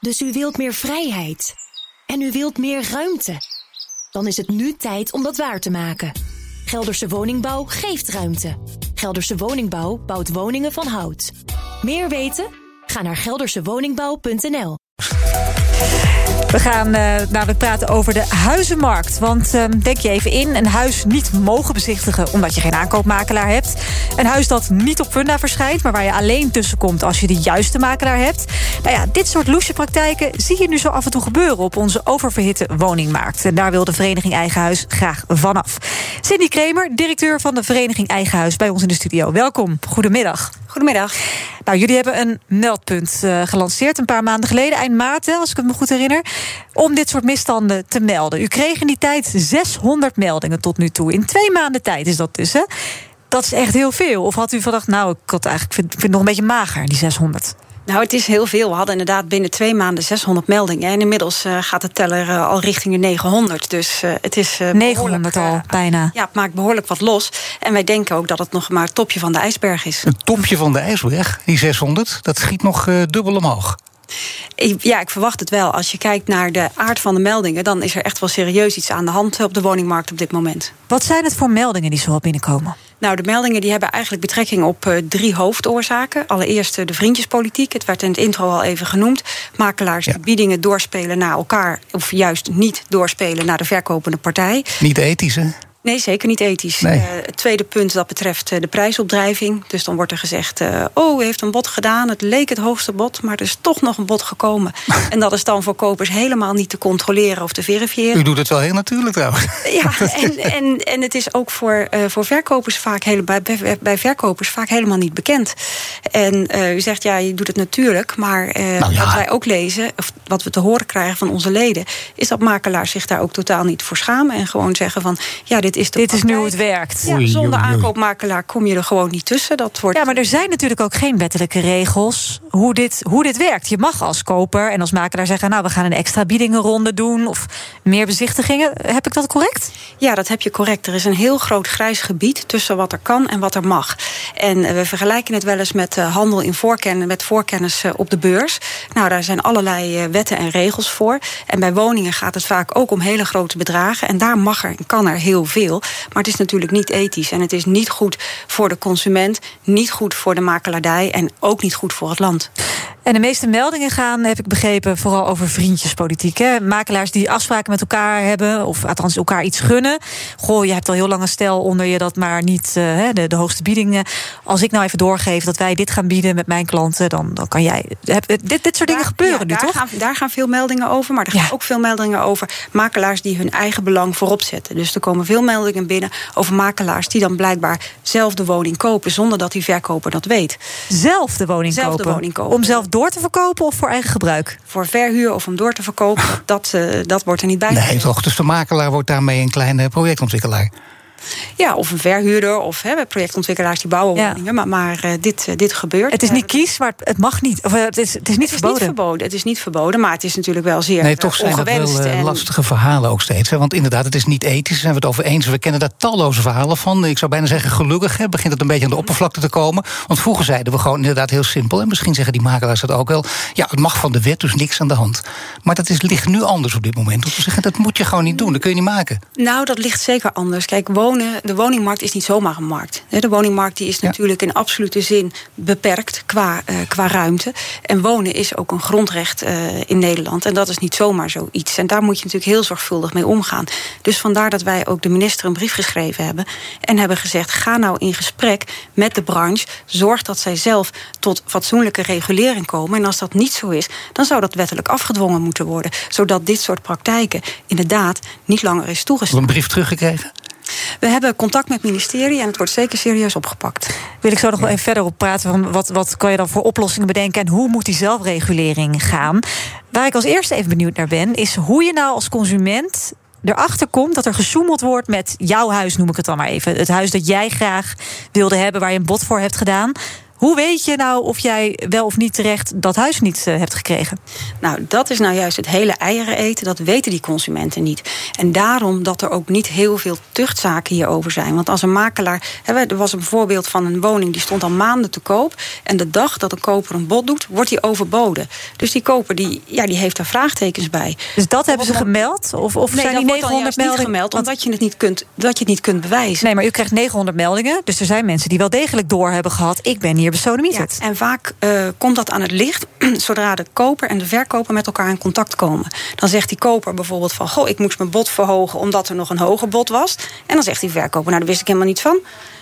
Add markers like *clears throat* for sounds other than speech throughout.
Dus u wilt meer vrijheid. En u wilt meer ruimte. Dan is het nu tijd om dat waar te maken. Gelderse Woningbouw geeft ruimte. Gelderse Woningbouw bouwt woningen van hout. Meer weten? Ga naar geldersewoningbouw.nl. We gaan uh, nou, we praten over de huizenmarkt. Want uh, denk je even in, een huis niet mogen bezichtigen... omdat je geen aankoopmakelaar hebt. Een huis dat niet op Funda verschijnt... maar waar je alleen tussenkomt als je de juiste makelaar hebt. Nou ja, dit soort loesje praktijken zie je nu zo af en toe gebeuren... op onze oververhitte woningmarkt. En daar wil de Vereniging Eigen Huis graag vanaf. Cindy Kremer, directeur van de Vereniging Eigen Huis... bij ons in de studio. Welkom, goedemiddag. Goedemiddag. Nou, jullie hebben een meldpunt uh, gelanceerd een paar maanden geleden, eind maart, als ik het me goed herinner, om dit soort misstanden te melden. U kreeg in die tijd 600 meldingen tot nu toe. In twee maanden tijd is dat dus, hè? Dat is echt heel veel. Of had u gedacht, nou, ik had eigenlijk, vind, vind het nog een beetje mager, die 600? Nou, het is heel veel. We hadden inderdaad binnen twee maanden 600 meldingen. En inmiddels uh, gaat de teller uh, al richting de 900. Dus uh, het is. 900 al, bijna. Ja, het maakt behoorlijk wat los. En wij denken ook dat het nog maar het topje van de ijsberg is. Een topje van de ijsberg, die 600, dat schiet nog dubbel omhoog. Ja, ik verwacht het wel. Als je kijkt naar de aard van de meldingen, dan is er echt wel serieus iets aan de hand op de woningmarkt op dit moment. Wat zijn het voor meldingen die zo binnenkomen? Nou, de meldingen die hebben eigenlijk betrekking op uh, drie hoofdoorzaken. Allereerst uh, de vriendjespolitiek. Het werd in het intro al even genoemd. Makelaars ja. die biedingen doorspelen naar elkaar... of juist niet doorspelen naar de verkopende partij. Niet ethisch, hè? Nee, zeker niet ethisch. Nee. Uh, het tweede punt dat betreft uh, de prijsopdrijving. Dus dan wordt er gezegd, uh, oh, u heeft een bod gedaan. Het leek het hoogste bod, maar er is toch nog een bod gekomen. *laughs* en dat is dan voor kopers helemaal niet te controleren of te verifiëren. U doet het wel heel natuurlijk trouwens. Ja, *laughs* *laughs* en, en, en het is ook voor, voor verkopers vaak hele, bij, bij verkopers vaak helemaal niet bekend. En u zegt, ja, je doet het natuurlijk. Maar nou ja. wat wij ook lezen, of wat we te horen krijgen van onze leden... is dat makelaars zich daar ook totaal niet voor schamen. En gewoon zeggen van, ja, dit dit is, dit is nu hoe het werkt. Ja, zonder aankoopmakelaar kom je er gewoon niet tussen. Dat wordt... Ja, maar er zijn natuurlijk ook geen wettelijke regels hoe dit, hoe dit werkt. Je mag als koper en als makelaar zeggen... nou, we gaan een extra biedingenronde doen of meer bezichtigingen. Heb ik dat correct? Ja, dat heb je correct. Er is een heel groot grijs gebied tussen wat er kan en wat er mag. En we vergelijken het wel eens met handel in voorkennis, met voorkennis op de beurs. Nou, daar zijn allerlei wetten en regels voor. En bij woningen gaat het vaak ook om hele grote bedragen. En daar mag er en kan er heel veel. Maar het is natuurlijk niet ethisch. En het is niet goed voor de consument, niet goed voor de makelaardij en ook niet goed voor het land. En de meeste meldingen gaan, heb ik begrepen, vooral over vriendjespolitiek. Hè? Makelaars die afspraken met elkaar hebben, of althans elkaar iets gunnen. Goh, je hebt al heel lang een stel onder je dat maar niet uh, de, de hoogste biedingen. Als ik nou even doorgeef dat wij dit gaan bieden met mijn klanten, dan, dan kan jij. Dit, dit soort dingen gebeuren ja, nu, daar toch? Gaan, daar gaan veel meldingen over, maar er gaan ook veel meldingen over makelaars die hun eigen belang voorop zetten. Dus er komen veel meldingen binnen over makelaars die dan blijkbaar zelf de woning kopen zonder dat die verkoper dat weet. Zelf de woning, zelf kopen. De woning kopen. Om zelf door te verkopen of voor eigen gebruik? Voor verhuur of om door te verkopen, dat, uh, dat wordt er niet bij. Nee, toch? Dus de makelaar wordt daarmee een kleine projectontwikkelaar. Ja, of een verhuurder of hè, projectontwikkelaars die bouwen woningen. Maar, maar uh, dit, uh, dit gebeurt. Het is niet kies, maar het mag niet. Of, het, is, het is niet het verboden. Is niet verboden. Het is niet verboden, maar het is natuurlijk wel zeer Nee, toch zijn dat wel en... lastige verhalen ook steeds. Hè? Want inderdaad, het is niet ethisch, daar zijn we het over eens. We kennen daar talloze verhalen van. Ik zou bijna zeggen, gelukkig hè, begint het een beetje aan de oppervlakte te komen. Want vroeger zeiden we gewoon inderdaad heel simpel... en misschien zeggen die makelaars dat ook wel... ja, het mag van de wet, dus niks aan de hand. Maar dat is, ligt nu anders op dit moment. Want we zeggen, dat moet je gewoon niet doen, dat kun je niet maken. Nou, dat ligt zeker anders. Kijk, wonen, de woningmarkt is niet zomaar een markt. De woningmarkt die is ja. natuurlijk in absolute zin beperkt qua, uh, qua ruimte. En wonen is ook een grondrecht uh, in Nederland. En dat is niet zomaar zoiets. En daar moet je natuurlijk heel zorgvuldig mee omgaan. Dus vandaar dat wij ook de minister een brief geschreven hebben. En hebben gezegd: ga nou in gesprek met de branche. Zorg dat zij zelf tot fatsoenlijke regulering komen. En als dat niet zo is, dan zou dat wettelijk afgedwongen moeten worden. Zodat dit soort praktijken inderdaad niet langer is toegestaan. Een brief teruggekregen? We hebben contact met het ministerie en het wordt zeker serieus opgepakt. Wil ik zo nog wel even verder op praten van wat, wat kan je dan voor oplossingen bedenken en hoe moet die zelfregulering gaan? Waar ik als eerste even benieuwd naar ben, is hoe je nou als consument erachter komt dat er gesjoemeld wordt met jouw huis, noem ik het dan maar even. Het huis dat jij graag wilde hebben, waar je een bod voor hebt gedaan. Hoe weet je nou of jij wel of niet terecht dat huis niet uh, hebt gekregen? Nou, dat is nou juist het hele eieren eten. Dat weten die consumenten niet. En daarom dat er ook niet heel veel tuchtzaken hierover zijn. Want als een makelaar. Hè, er was een voorbeeld van een woning die stond al maanden te koop. En de dag dat een koper een bod doet, wordt die overboden. Dus die koper die, ja, die heeft daar vraagtekens bij. Dus dat hebben ze gemeld? Of, of nee, zijn die 900 meldingen? Gemeld, omdat je het niet kunt, dat je het niet kunt bewijzen. Nee, maar u krijgt 900 meldingen. Dus er zijn mensen die wel degelijk door hebben gehad. Ik ben hier besodemieterd. Ja, en vaak uh, komt dat aan het licht *clears throat* zodra de koper en de verkoper met elkaar in contact komen. Dan zegt die koper bijvoorbeeld van... goh, ik moest mijn bod verhogen omdat er nog een hoger bod was. En dan zegt die verkoper, nou, daar wist ik helemaal niet van.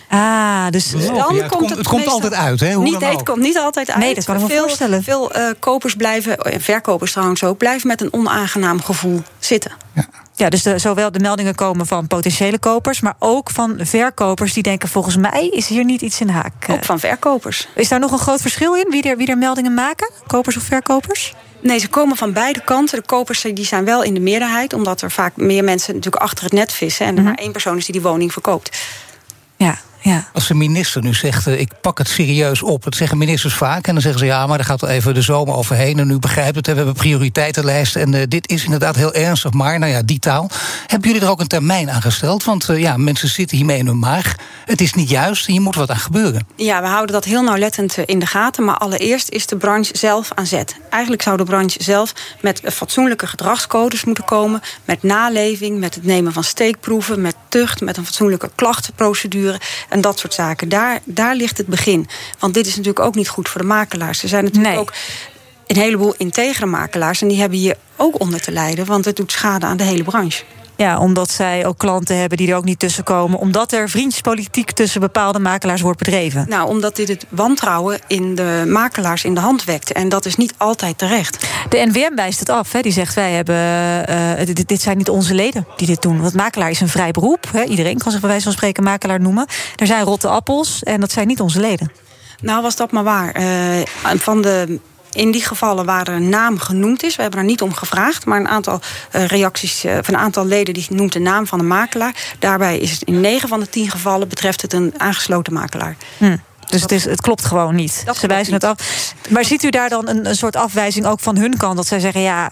Ah, dus dan ja, het komt het, het komt altijd uit, hè? Hoe niet, het komt niet altijd uit. Nee, dat kan ik me veel, voorstellen. Veel uh, kopers blijven, en verkopers trouwens ook, blijven met een onaangenaam gevoel zitten. Ja. Ja, dus de, zowel de meldingen komen van potentiële kopers, maar ook van verkopers die denken: volgens mij is hier niet iets in haak. Ook van verkopers. Is daar nog een groot verschil in wie er, wie er meldingen maken, kopers of verkopers? Nee, ze komen van beide kanten. De kopers die zijn wel in de meerderheid, omdat er vaak meer mensen natuurlijk achter het net vissen en er maar één persoon is die die woning verkoopt. Ja, ja. Als de minister nu zegt, uh, ik pak het serieus op. Dat zeggen ministers vaak. En dan zeggen ze, ja, maar daar gaat wel even de zomer overheen. En u begrijpt het, we hebben prioriteitenlijsten. En uh, dit is inderdaad heel ernstig. Maar, nou ja, die taal. Hebben jullie er ook een termijn aan gesteld? Want uh, ja, mensen zitten hiermee in hun maag. Het is niet juist hier moet wat aan gebeuren. Ja, we houden dat heel nauwlettend in de gaten. Maar allereerst is de branche zelf aan zet. Eigenlijk zou de branche zelf met fatsoenlijke gedragscodes moeten komen. Met naleving, met het nemen van steekproeven. Met tucht, met een fatsoenlijke klachtenprocedure. En dat soort zaken. Daar, daar ligt het begin. Want dit is natuurlijk ook niet goed voor de makelaars. Er zijn natuurlijk Nee. ook een heleboel integere makelaars. En die hebben hier ook onder te lijden. Want het doet schade aan de hele branche. Ja, omdat zij ook klanten hebben die er ook niet tussen komen. Omdat er vriendjespolitiek tussen bepaalde makelaars wordt bedreven. Nou, omdat dit het wantrouwen in de makelaars in de hand wekt. En dat is niet altijd terecht. De NVM wijst het af. Hè. Die zegt, wij hebben, eh, dit, dit zijn niet onze leden die dit doen. Want makelaar is een vrij beroep. Hè. Iedereen kan zich bij wijze van spreken makelaar noemen. Er zijn rotte appels en dat zijn niet onze leden. Nou, was dat maar waar. Eh, van de in die gevallen waar een naam genoemd is, we hebben er niet om gevraagd, maar een aantal uh, reacties uh, van een aantal leden die noemt de naam van de makelaar. Daarbij is het in 9 van de 10 gevallen betreft het een aangesloten makelaar. Hm. Dus het, is, het klopt gewoon niet. Dat Ze wijzen het af. Maar ziet u daar dan een, een soort afwijzing ook van hun kant? Dat zij zeggen, ja,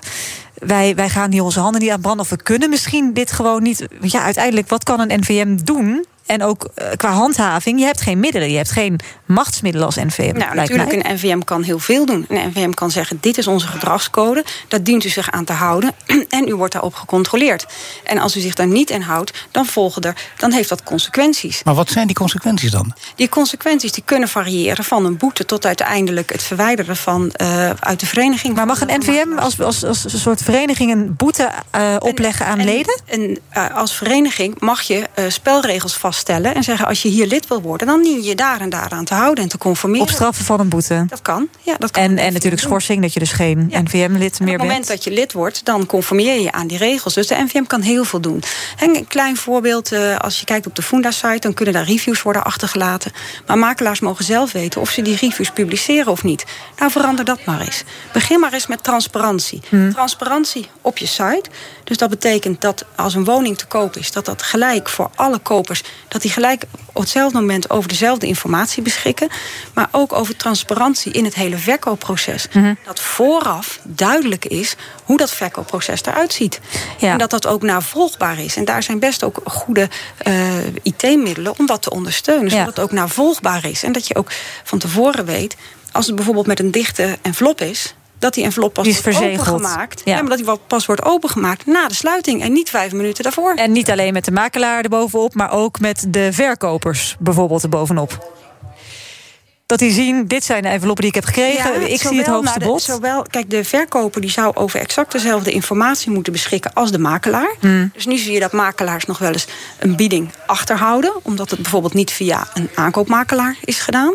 wij, wij gaan hier onze handen niet aan branden. Of we kunnen misschien dit gewoon niet. Ja, uiteindelijk, wat kan een NVM doen? En ook uh, qua handhaving, je hebt geen middelen. Je hebt geen machtsmiddelen als NVM. Nou, lijkt natuurlijk, mij. een NVM kan heel veel doen. Een NVM kan zeggen, dit is onze gedragscode. Daar dient u zich aan te houden. *clears throat* En u wordt daarop gecontroleerd. En als u zich daar niet aan houdt, dan volgen er... dan heeft dat consequenties. Maar wat zijn die consequenties dan? Die consequenties die kunnen variëren van een boete... tot uiteindelijk het verwijderen van uh, uit de vereniging. Maar mag een NVM als, als, als een soort vereniging een boete uh, opleggen aan en, leden? En, uh, als vereniging mag je spelregels vaststellen... en zeggen, als je hier lid wil worden... dan dien je daar en daar aan te houden en te conformeren. Op straffen van een boete? Dat kan, ja. Dat kan en, en natuurlijk schorsing, dat je dus geen ja. NVM-lid meer bent. Op het moment dat je lid wordt, dan conformeer je aan die regels. Dus de NVM kan heel veel doen. En een klein voorbeeld, uh, als je kijkt op de Funda-site... dan kunnen daar reviews worden achtergelaten. Maar makelaars mogen zelf weten of ze die reviews publiceren of niet. Nou, verander dat maar eens. Begin maar eens met transparantie. Hmm. Transparantie op je site. Dus dat betekent dat als een woning te koop is... dat dat gelijk voor alle kopers... dat die gelijk op hetzelfde moment over dezelfde informatie beschikken. Maar ook over transparantie in het hele verkoopproces. Hmm. Dat vooraf duidelijk is hoe dat verkoopproces eruit ziet. Ja. En dat dat ook navolgbaar is. En daar zijn best ook goede uh, IT-middelen om dat te ondersteunen. Zodat ja. het ook navolgbaar is. En dat je ook van tevoren weet... als het bijvoorbeeld met een dichte envelop is dat die envelop pas die is wordt verzegeld. opengemaakt. Ja. ja. maar dat die pas wordt opengemaakt na de sluiting en niet vijf minuten daarvoor. En niet alleen met de makelaar erbovenop, maar ook met de verkopers bijvoorbeeld erbovenop. Dat die zien, dit zijn de enveloppen die ik heb gekregen. Ja, ik zie het hoogste de, bod. Zowel, kijk, de verkoper die zou over exact dezelfde informatie moeten beschikken als de makelaar. Hmm. Dus nu zie je dat makelaars nog wel eens een bieding achterhouden. Omdat het bijvoorbeeld niet via een aankoopmakelaar is gedaan.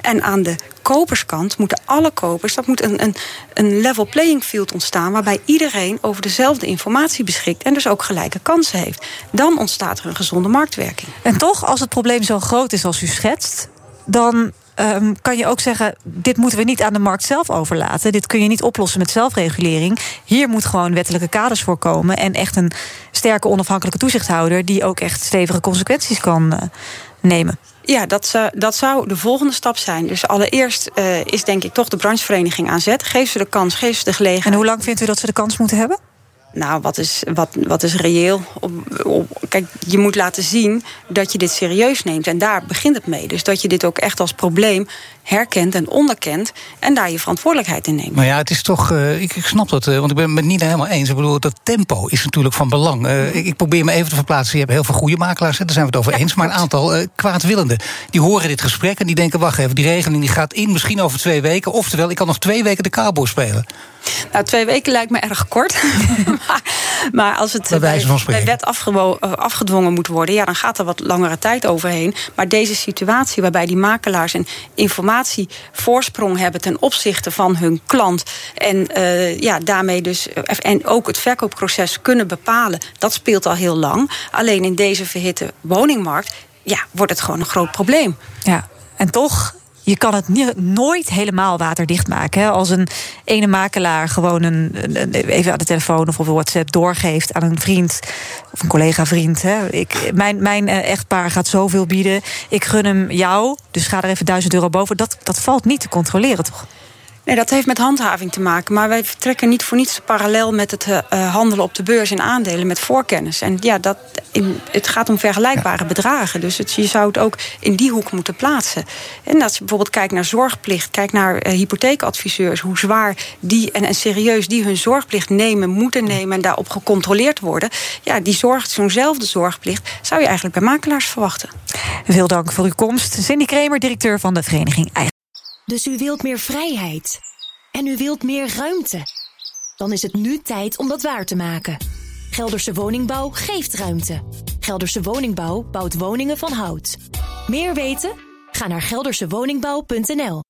En aan de koperskant moeten alle kopers, dat moet een, een, een level playing field ontstaan. Waarbij iedereen over dezelfde informatie beschikt. En dus ook gelijke kansen heeft. Dan ontstaat er een gezonde marktwerking. En toch, als het probleem zo groot is als u schetst, dan um, kan je ook zeggen: dit moeten we niet aan de markt zelf overlaten. Dit kun je niet oplossen met zelfregulering. Hier moet gewoon wettelijke kaders voor komen. En echt een sterke onafhankelijke toezichthouder die ook echt stevige consequenties kan uh, nemen. Ja, dat, zou, dat zou de volgende stap zijn. Dus allereerst uh, is denk ik toch de branchevereniging aan zet. Geef ze de kans, geef ze de gelegenheid. En hoe lang vindt u dat ze de kans moeten hebben? Nou, wat is, wat, wat is reëel? Op, op, kijk, je moet laten zien dat je dit serieus neemt. En daar begint het mee. Dus dat je dit ook echt als probleem herkent en onderkent. En daar je verantwoordelijkheid in neemt. Maar ja, het is toch. Uh, ik, ik, snap dat, uh, want ik ben het met Nina helemaal eens. Ik bedoel, dat tempo is natuurlijk van belang. Uh, ik, ik, probeer me even te verplaatsen. Je hebt heel veel goede makelaars, daar zijn we het over ja, eens. Maar een aantal kwaadwillenden. Die horen dit gesprek en die denken: wacht even, die regeling die gaat in misschien over twee weken. Oftewel, ik kan nog twee weken de cowboy spelen. Nou, twee weken lijkt me erg kort. *laughs* maar, maar, als het bij, bij wet afgedwongen moet worden, ja, dan gaat er wat langere tijd overheen. Maar deze situatie waarbij die makelaars een informatievoorsprong hebben ten opzichte van hun klant. En uh, ja, daarmee dus. En ook het verkoopproces kunnen bepalen. Dat speelt al heel lang. Alleen in deze verhitte woningmarkt ja, wordt het gewoon een groot probleem. Ja, en toch je kan het nooit helemaal waterdicht maken. Hè? Als een ene makelaar gewoon een, even aan de telefoon of op WhatsApp doorgeeft aan een vriend of een collega-vriend. Ik, mijn, mijn eh, echtpaar gaat zoveel bieden. Ik gun hem jou, dus ga er even duizend euro boven. Dat, dat valt niet te controleren, toch? Nee, dat heeft met handhaving te maken. Maar wij vertrekken niet voor niets parallel met het uh, handelen op de beurs in aandelen met voorkennis. En ja, dat, in, het gaat om vergelijkbare bedragen. Dus het, je zou het ook in die hoek moeten plaatsen. En als je bijvoorbeeld kijkt naar zorgplicht, kijk naar uh, hypotheekadviseurs, hoe zwaar die en, en serieus die hun zorgplicht nemen, moeten nemen en daarop gecontroleerd worden. Ja, die zorg, zo'nzelfde zorgplicht zou je eigenlijk bij makelaars verwachten. Veel dank voor uw komst. Cindy Kremer, directeur van de Vereniging Eigen. Dus u wilt meer vrijheid. En u wilt meer ruimte. Dan is het nu tijd om dat waar te maken. Gelderse Woningbouw geeft ruimte. Gelderse Woningbouw bouwt woningen van hout. Meer weten? Ga naar geldersewoningbouw.nl